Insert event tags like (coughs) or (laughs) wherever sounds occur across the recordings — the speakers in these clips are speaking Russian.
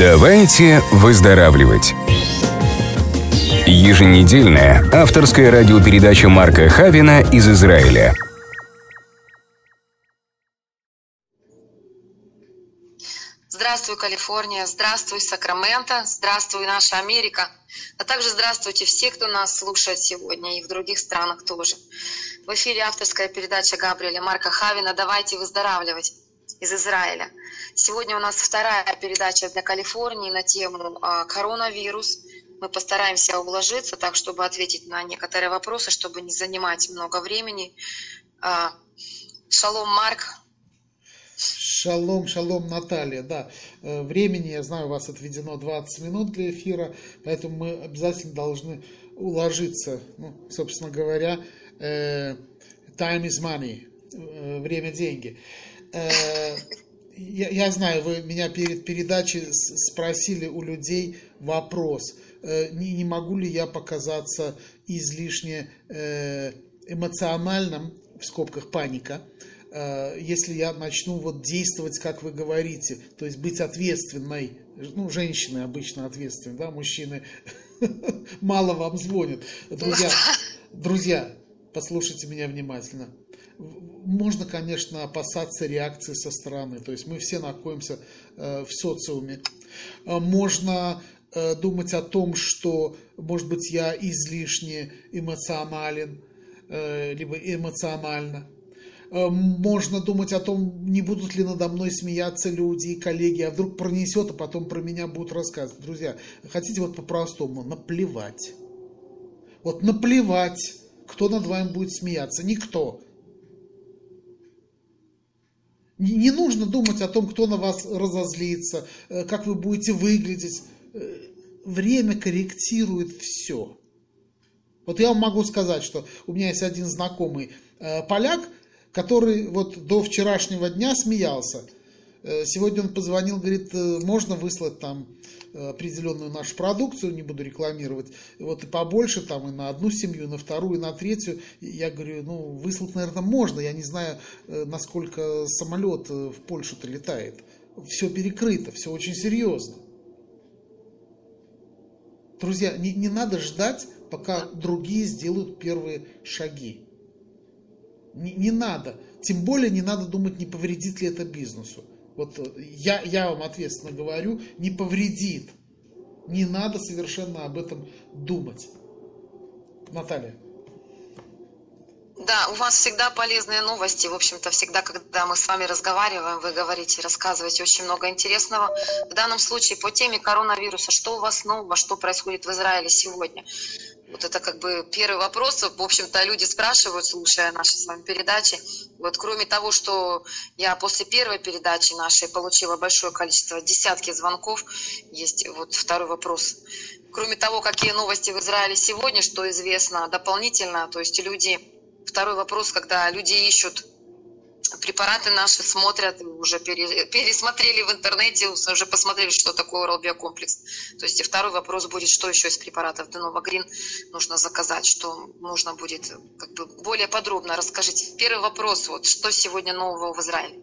Давайте выздоравливать. Еженедельная авторская радиопередача Марка Хавина из Израиля. Здравствуй, Калифорния, здравствуй, Сакраменто, здравствуй, наша Америка, а также здравствуйте все, кто нас слушает сегодня и в других странах тоже. В эфире авторская передача Габриэля Марка Хавина «Давайте выздоравливать» из Израиля. Сегодня у нас вторая передача для Калифорнии на тему а, коронавирус. Мы постараемся уложиться так, чтобы ответить на некоторые вопросы, чтобы не занимать много времени. А, шалом, Марк. Шалом, шалом, Наталья. Да, э, времени, я знаю, у вас отведено 20 минут для эфира, поэтому мы обязательно должны уложиться. Ну, собственно говоря, э, time is money, э, время – деньги. Я, я знаю, вы меня перед передачей спросили у людей вопрос, не, не могу ли я показаться излишне эмоциональным, в скобках паника, если я начну вот действовать, как вы говорите, то есть быть ответственной, ну, женщины обычно ответственны, да, мужчины (laughs) мало вам звонят. Друзья, (laughs) друзья, послушайте меня внимательно можно, конечно, опасаться реакции со стороны. То есть мы все находимся э, в социуме. Э, можно э, думать о том, что, может быть, я излишне эмоционален, либо эмоционально. Можно думать о том, не будут ли надо мной смеяться люди и коллеги, а вдруг пронесет, а потом про меня будут рассказывать. Друзья, хотите вот по-простому, наплевать. Вот наплевать, кто над вами будет смеяться. Никто. Не, нужно думать о том, кто на вас разозлится, э, как вы будете выглядеть. Э, время корректирует все. Вот я вам могу сказать, что у меня есть один знакомый э, поляк, который вот до вчерашнего дня смеялся. Сегодня он позвонил, говорит, можно выслать там определенную нашу продукцию, не буду рекламировать, вот и побольше там и на одну семью, и на вторую, и на третью. Я говорю, ну, выслать, наверное, можно, я не знаю, э, насколько самолет э, в Польшу-то летает. Все перекрыто, все очень серьезно. Друзья, не, не надо ждать, пока другие сделают первые шаги. Не, не надо. Тем более не надо думать, не повредит ли это бизнесу. Вот э, я, я вам ответственно говорю, не повредит. Не надо совершенно об этом думать. Наталья. Да, у вас всегда полезные новости. В общем-то, всегда, когда мы с вами разговариваем, вы говорите, рассказываете очень много интересного. В данном случае по теме коронавируса, что у вас нового, что происходит в Израиле сегодня? Вот это как бы первый вопрос. В общем-то, люди спрашивают, слушая наши с вами передачи. Вот кроме того, что я после первой передачи нашей получила большое количество, десятки звонков, есть вот второй вопрос. Кроме того, какие новости в Израиле сегодня, что известно дополнительно, то есть люди, второй вопрос, когда люди ищут препараты наши смотрят, уже пересмотрели в интернете, уже посмотрели, что такое Oral Биокомплекс. То есть и второй вопрос будет, что еще из препаратов Denova Green нужно заказать, что нужно будет как бы более подробно расскажите. Первый вопрос, вот, что сегодня нового в Израиле?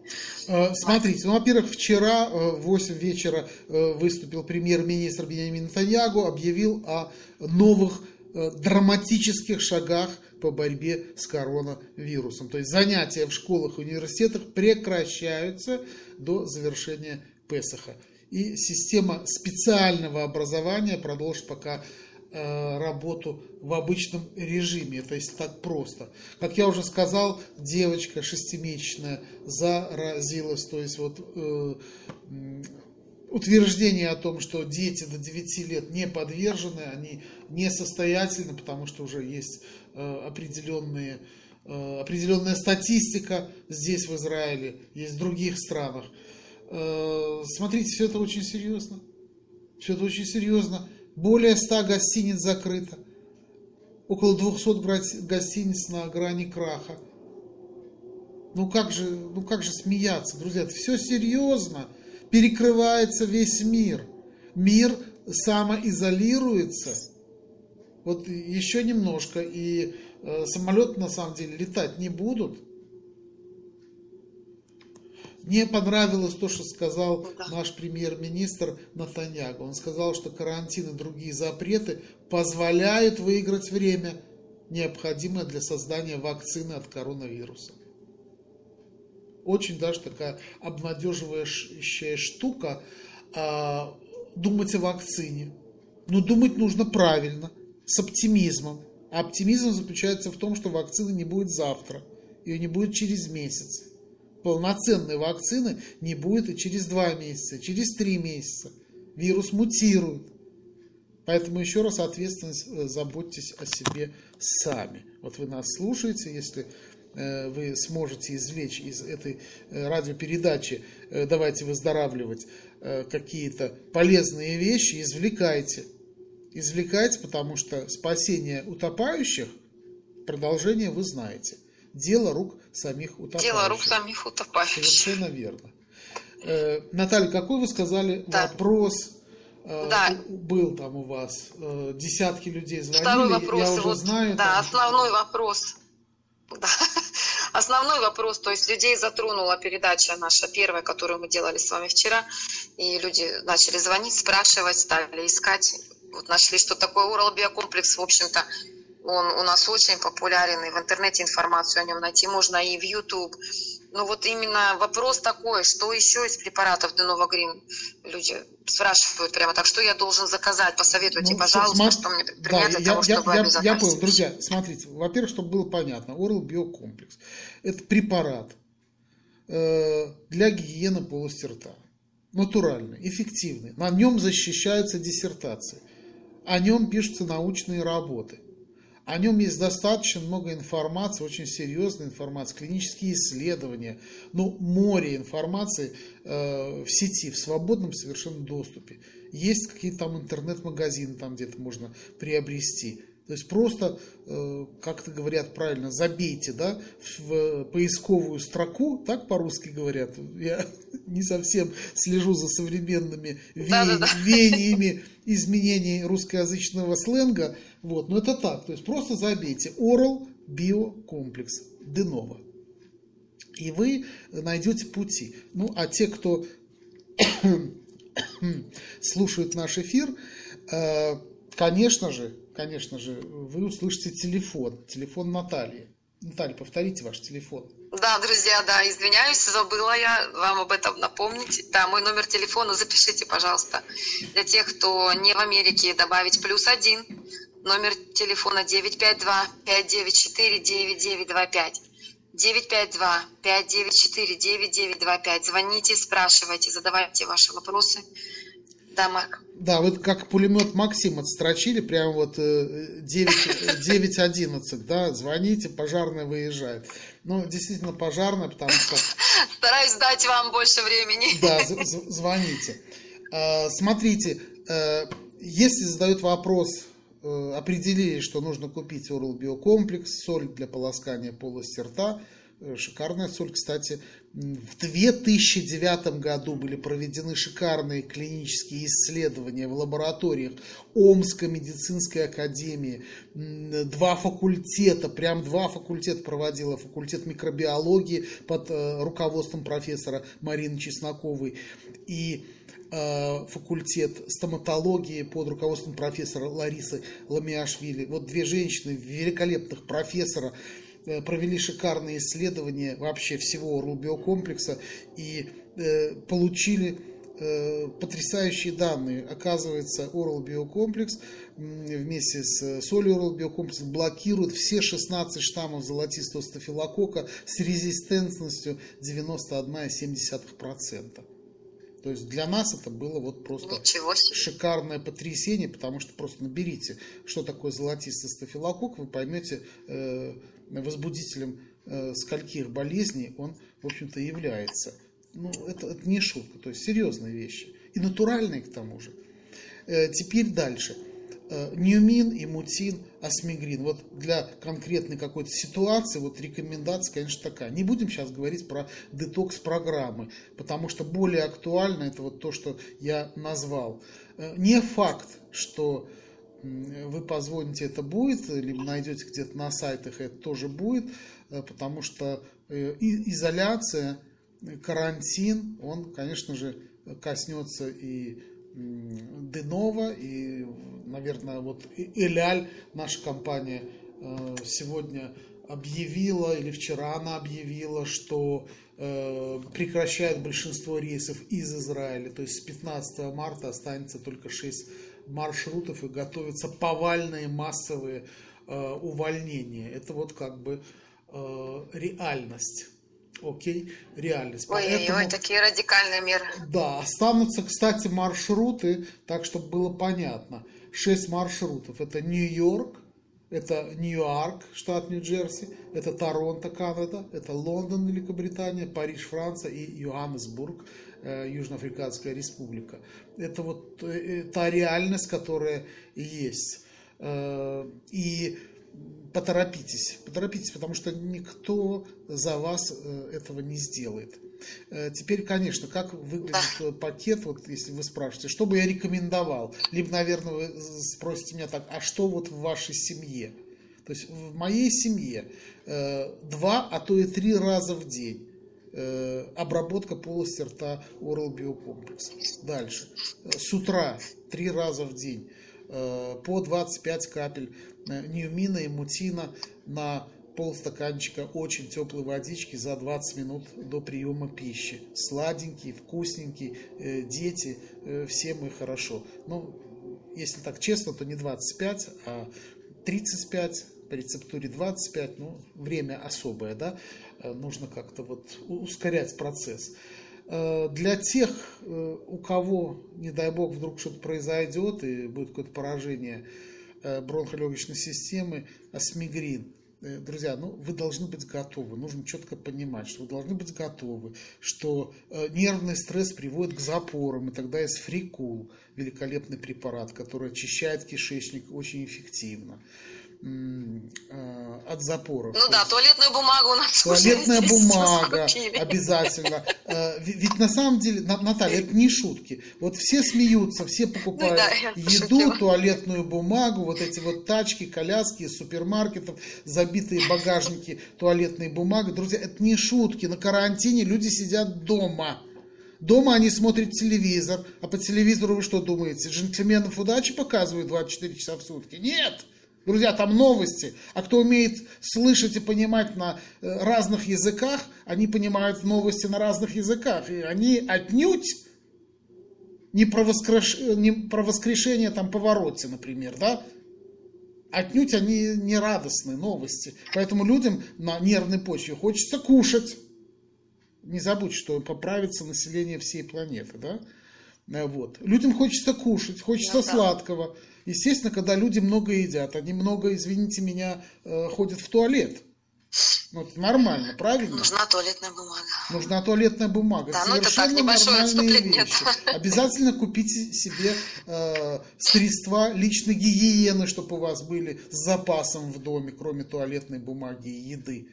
Э, смотрите, ну, во-первых, вчера э, в 8 вечера э, выступил премьер-министр Бенjamin Нетаньягу, объявил о новых драматических шагах по борьбе с коронавирусом. То есть занятия в школах и университетах прекращаются до завершения Песаха. И система специального образования продолжит пока э, работу в обычном режиме. То есть так просто. Как я уже сказал, девочка шестимесячная заразилась. То есть вот э, утверждение о том, что дети до 9 лет не подвержены, они несостоятельны, потому что уже есть э, определенные, э, определенная статистика здесь в Израиле, есть в других странах. Э, смотрите, все это очень серьезно. Все это очень серьезно. Более 100 гостиниц закрыто. Около 200 гостиниц на грани краха. Ну как же, ну как же смеяться, друзья, это все серьезно перекрывается весь мир. Мир самоизолируется. Вот еще немножко, и э, самолеты на самом деле летать не будут. Мне понравилось то, что сказал Ну наш премьер-министр Натаньяго. Он сказал, что карантин и другие запреты позволяют выиграть время, необходимое для создания вакцины от коронавируса. Очень даже такая обнадеживающая штука а, думать о вакцине. Но думать нужно правильно, с оптимизмом. А оптимизм заключается в том, что вакцины не будет завтра, ее не будет через месяц. Полноценной вакцины не будет и через два месяца, через три месяца. Вирус мутирует. Поэтому еще раз ответственность, э, заботьтесь о себе сами. Вот вы нас слушаете, если вы сможете извлечь из этой э, радиопередачи э, «Давайте выздоравливать» э, какие-то полезные вещи, извлекайте. Извлекайте, потому что спасение утопающих, продолжение вы знаете. Дело рук самих утопающих. Дело рук самих утопающих. Совершенно верно. Э, Наталья, какой вы сказали Да. вопрос э, Да. был там у вас? Э, Десятки людей звонили, Второй вопрос, я уже вот, знаю. да, там- основной вопрос. Да. Основной вопрос, то есть людей затронула передача наша первая, которую мы делали с вами вчера, и люди начали звонить, спрашивать, стали искать, вот нашли, что такое Урал биокомплекс, в общем-то, он у нас очень популярен, и в интернете информацию о нем найти можно, и в YouTube. Ну вот именно вопрос такой, что еще из препаратов Денова Грин люди спрашивают прямо так, что я должен заказать, посоветуйте, Ну, пожалуйста, сма- что мне Да, предпринять для я, того, я- чтобы я- я понял, друзья, смотрите, во-первых, чтобы было понятно, Oral Биокомплекс – это препарат э, для гигиены полости рта. Натуральный, эффективный. На нем защищаются диссертации. О нем пишутся научные работы. О нем есть достаточно много информации, очень серьезной информации, клинические исследования, ну, море информации э, в сети, в свободном совершенно доступе. Есть какие-то там интернет-магазины, там где-то можно приобрести. То есть просто, э, как это говорят правильно, забейте да, в поисковую строку, так по-русски говорят. Я (laughs) не совсем слежу за современными ве- Да-да-да. веяниями изменений русскоязычного сленга. Вот, но это так. То есть просто забейте Oral Биокомплекс Денова. И вы найдете пути. Ну, а те, кто (coughs) слушают наш эфир, э, конечно же, конечно же, вы услышите телефон, телефон Натальи. Наталья, повторите ваш телефон. Да, друзья, да, извиняюсь, забыла я вам об этом напомнить. Да, мой номер телефона запишите, пожалуйста. Для тех, кто не в Америке, добавить плюс один. Номер телефона 952-594-9925. 952-594-9925. Звоните, спрашивайте, задавайте ваши вопросы. Да, Марк. Да, вот как пулемет Максим отстрочили, прям вот э, 9, 9.11, да, звоните, пожарная выезжает. Ну, действительно пожарная, потому что Стараюсь дать вам больше времени. Да, звоните. Э, Смотрите, э, если задают вопрос, э, определили, что нужно купить Oral Биокомплекс, соль для полоскания полости рта, э, шикарная соль, кстати. В 2009 году были проведены шикарные клинические исследования в лабораториях Омской медицинской академии. Два факультета, прям два факультета проводила. Факультет микробиологии под э, руководством профессора Марины Чесноковой и э, факультет стоматологии под руководством профессора Ларисы Ламиашвили. Вот две женщины, великолепных профессора, э, провели шикарные исследования вообще всего рубиокомплекса и э, получили э, потрясающие данные. Оказывается, Oral Биокомплекс вместе с солью Oral Биокомплекс блокирует все 16 штаммов золотистого стафилококка с резистентностью 91,7%. То есть для нас это было вот просто шикарное потрясение, потому что просто наберите, что такое золотистый стафилококк, вы поймете э, возбудителем э, скольких болезней он, в общем-то, является. Ну, это, это не шутка, то есть серьезные вещи. И натуральные к тому же. Э, теперь дальше. Э, Ньюмин и мутин, осмигрин. Вот для конкретной какой-то ситуации вот рекомендация, конечно, такая. Не будем сейчас говорить про детокс-программы, потому что более актуально это вот то, что я назвал. Э, Не факт, что вы позвоните, это будет, либо найдете где-то на сайтах, это тоже будет, э, потому что э, изоляция карантин, он, конечно же, коснется и Денова, и, наверное, вот Эляль, наша компания, э, сегодня объявила, или вчера она объявила, что э, прекращает большинство рейсов из Израиля. То есть с 15 марта останется только 6 маршрутов и готовятся повальные массовые э, увольнения. Это вот как бы реальность. Окей, реальность. Ой, Поэтому, ой, такие радикальные меры. Да, останутся, кстати, маршруты, так, чтобы было понятно. Шесть маршрутов. Это Нью-Йорк, это Нью-Йорк, штат Нью-Джерси, это Торонто, Канада, это Лондон, Великобритания, Париж, Франция и Йоганнесбург, э, Южноафриканская республика. Это вот э, та реальность, которая есть. Э, и поторопитесь, поторопитесь, потому что никто за вас э, этого не сделает. Э, теперь, конечно, как выглядит пакет, вот если вы спрашиваете, что бы я рекомендовал? Либо, наверное, вы спросите меня так, а что вот в вашей семье? То есть в моей семье э, два, а то и три раза в день обработка полости рта Oral Биокомплекс. Дальше. С утра три раза в день по 25 капель Ньюмина и Мутина на полстаканчика очень теплой водички за 20 минут до приема пищи. Сладенький, вкусненький, э, дети, э, всем и хорошо. Ну, если так честно, то не 25, а 35, по рецептуре 25, ну, время особое, да, э, нужно как-то вот ускорять процесс. Для тех, у кого, не дай бог, вдруг что-то произойдет и будет какое-то поражение Э, бронхолегочной системы асмигрин. Э, друзья, ну вы должны быть готовы, нужно четко понимать, что вы должны быть готовы, что э, нервный стресс приводит к запорам, и тогда есть фрикул, великолепный препарат, который очищает кишечник очень эффективно. А, от запоров. Ну да, туалетную бумагу у нас (laughs) Туалетная бумага обязательно. Э, ведь на самом деле, Наталья, это не шутки. Вот все смеются, все покупают ну, да, еду, туалетную бумагу, вот эти вот тачки, коляски из супермаркетов, забитые багажники туалетной бумаги. Друзья, это не шутки. На карантине люди сидят дома. Дома они смотрят телевизор, а по телевизору вы что думаете? Джентльменов удачи показывают 24 часа в сутки? Нет! Друзья, там новости. А кто умеет слышать и понимать на э, разных языках, они понимают новости на разных языках. И они отнюдь не про, воскреш... не про воскрешение там повороте, например, да? Отнюдь они не радостные новости. Поэтому людям на нервной почве хочется кушать. Не забудь, что поправится население всей планеты, да? Э, вот. Людям хочется кушать, хочется да, сладкого. Естественно, когда люди много едят, они много, извините меня, э, ходят в туалет. Ну, это нормально, правильно? Нужна туалетная бумага. Нужна туалетная бумага. Да, ну это так, небольшое отступление. Обязательно купите себе э, средства личной гигиены, чтобы у вас были с запасом в доме, кроме туалетной бумаги и еды.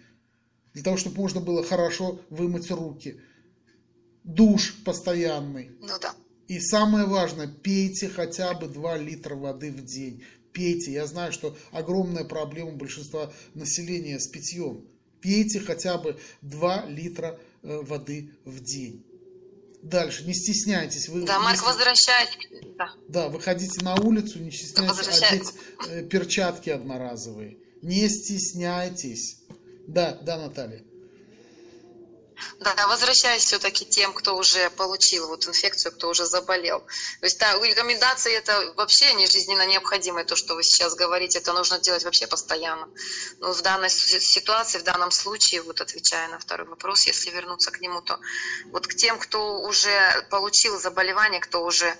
Для того, чтобы можно было хорошо вымыть руки. Душ постоянный. Ну да. И самое важное, пейте хотя бы 2 литра воды в день. Пейте. Я знаю, что огромная проблема большинства населения с питьем. Пейте хотя бы 2 литра э, воды в день. Дальше, не стесняйтесь. Вы, да, Марк, если... возвращать. Да. да, выходите на улицу, не стесняйтесь одеть э, перчатки одноразовые. Не стесняйтесь. Да, да, Наталья. Да, возвращаясь все-таки тем, кто уже получил вот инфекцию, кто уже заболел. То есть, да, рекомендации это вообще не жизненно необходимое, то, что вы сейчас говорите, это нужно делать вообще постоянно. Но в данной ситуации, в данном случае, вот отвечая на второй вопрос, если вернуться к нему, то вот к тем, кто уже получил заболевание, кто уже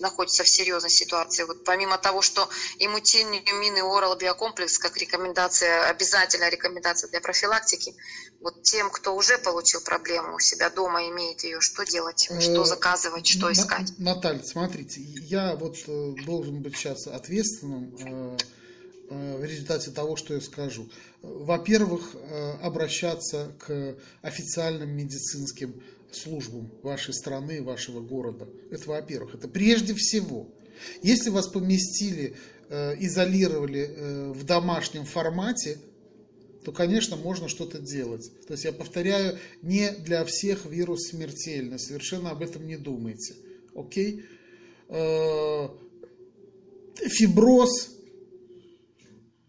находится в серьезной ситуации. Вот помимо того, что иммутин, мины, орал, биокомплекс, как рекомендация, обязательная рекомендация для профилактики, вот тем, кто уже получил проблему у себя дома, имеет ее, что делать, что э, заказывать, что искать? Наталья, смотрите, я вот э, должен быть сейчас ответственным э, в результате того, что я скажу. Во-первых, обращаться к официальным медицинским службам вашей страны, вашего города. Это во-первых. Это прежде всего. Если вас поместили, изолировали в домашнем формате, то, конечно, можно что-то делать. То есть, я повторяю, не для всех вирус смертельный, совершенно об этом не думайте. Окей? Э, фиброз,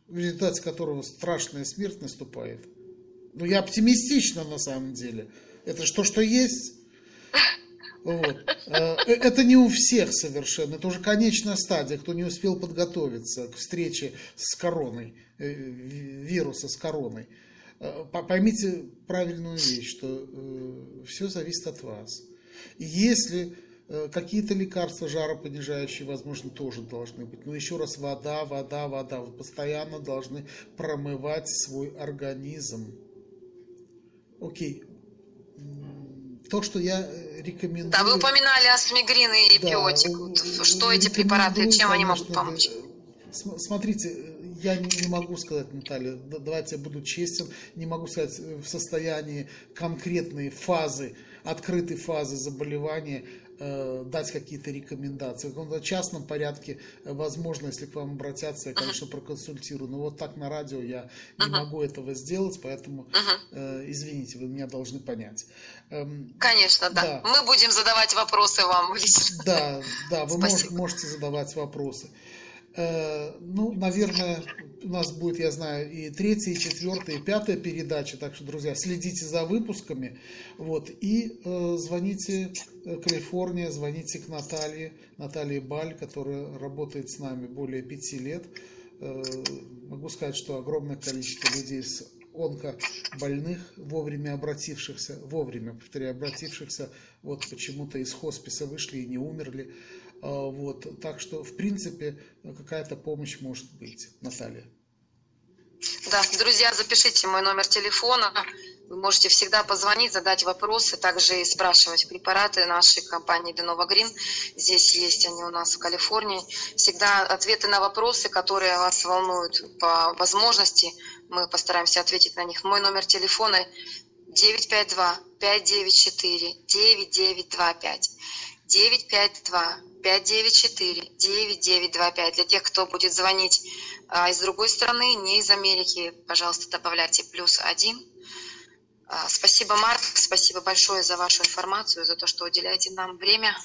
в результате которого страшная смерть наступает. Ну, я оптимистично на самом деле. Это что, что есть? Вот. Э, э, это не у всех совершенно, это уже конечная стадия, кто не успел подготовиться к встрече с короной, э, вируса с короной. Поймите правильную вещь, что все зависит от вас. Если какие-то лекарства жаропонижающие, возможно, тоже должны быть. Но еще раз, вода, вода, вода. Вы постоянно должны промывать свой организм. Окей, то, что я э, рекомендую... Да, вы упоминали асмигрин и да, биотик. Что эти препараты, чем они могут помочь? Смотрите, я не могу сказать, Наталья, давайте я буду честен, не могу сказать э, в состоянии конкретной фазы, открытой фазы заболевания, Э, дать какие-то рекомендации. В каком-то частном порядке, э, возможно, если к вам обратятся, я, конечно, проконсультирую. Но вот так на радио я не могу этого сделать, поэтому, э, извините, вы меня должны понять. Эм, конечно, да. да. Мы будем задавать вопросы вам лично. Да, (laughs) да, вы мож, можете задавать вопросы. Ну, наверное, у нас будет, я знаю, и третья, и четвертая, и пятая передача, так что, друзья, следите за выпусками, вот, и э, звоните э, Калифорния, звоните к Наталье, Наталье Баль, которая работает с нами более пяти лет. Э, могу сказать, что огромное количество людей с онкобольных, вовремя обратившихся, вовремя, повторяю, обратившихся, вот почему-то из хосписа вышли и не умерли. А, вот, так что, в принципе, какая-то помощь может быть. Наталья. Да, друзья, запишите мой номер телефона. Вы можете всегда позвонить, задать вопросы, также и спрашивать препараты нашей компании Denova Green. Здесь есть они у нас в Калифорнии. Всегда ответы на вопросы, которые вас волнуют по возможности, мы постараемся ответить на них. Мой номер телефона 952 594 9925. 952 594 9925. Для тех, кто будет звонить а, из другой страны, не из Америки, пожалуйста, добавляйте плюс один. А, спасибо, Марк, спасибо большое за вашу информацию, за то, что уделяете нам время.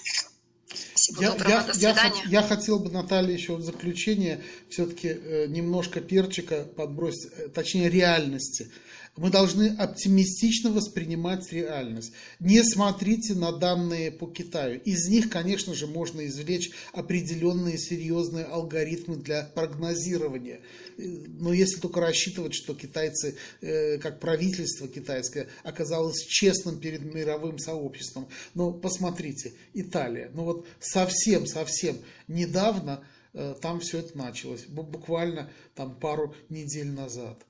Всего я, доброго, я, до свидания. Я, я хотел бы, Наталья, еще в заключение все-таки э, немножко перчика подбросить, э, точнее реальности. Мы должны оптимистично воспринимать реальность. Не смотрите на данные по Китаю. Из них, конечно же, можно извлечь определенные серьезные алгоритмы для прогнозирования. Но если только рассчитывать, что китайцы, э, как правительство китайское, оказалось честным перед мировым сообществом. Но посмотрите, Италия. Ну вот совсем-совсем недавно э, там все это началось. Буквально там пару недель назад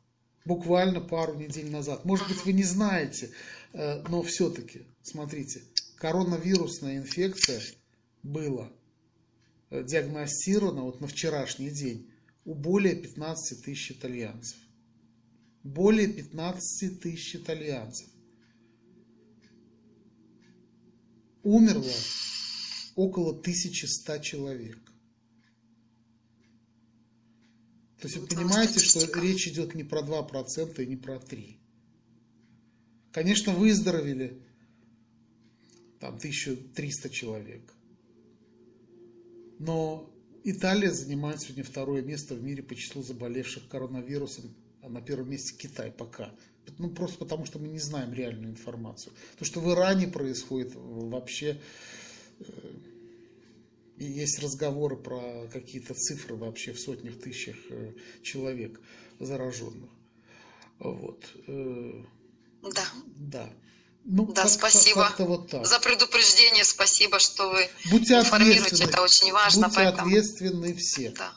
буквально пару недель назад. Может быть, вы не знаете, э, но все-таки, смотрите, коронавирусная инфекция была э, диагностирована вот на вчерашний день у более 15 тысяч итальянцев. Более 15 тысяч итальянцев. Умерло около 1100 человек. То есть вы понимаете, что речь идет не про 2% и не про 3%. Конечно, выздоровели там 1300 человек. Но Италия занимает сегодня второе место в мире по числу заболевших коронавирусом, а на первом месте Китай пока. Ну, просто потому, что мы не знаем реальную информацию. То, что в Иране происходит, вообще э, и есть разговоры про какие-то цифры вообще в сотнях тысячах э, человек зараженных. Вот. Э, да. Да. Ну, да, как, спасибо как вот так. за предупреждение, спасибо, что вы Будьте информируете, это очень важно. Будьте поэтому... ответственны все. Да.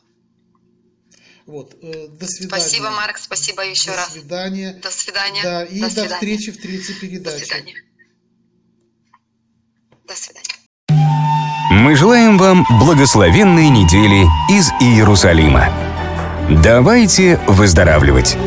Вот, э, до свидания. Спасибо, Марк, спасибо еще до раз. До свидания. До свидания. Да, и до, до встречи в третьей передаче. До свидания. До свидания. Мы желаем вам благословенной недели из Иерусалима. Давайте выздоравливать!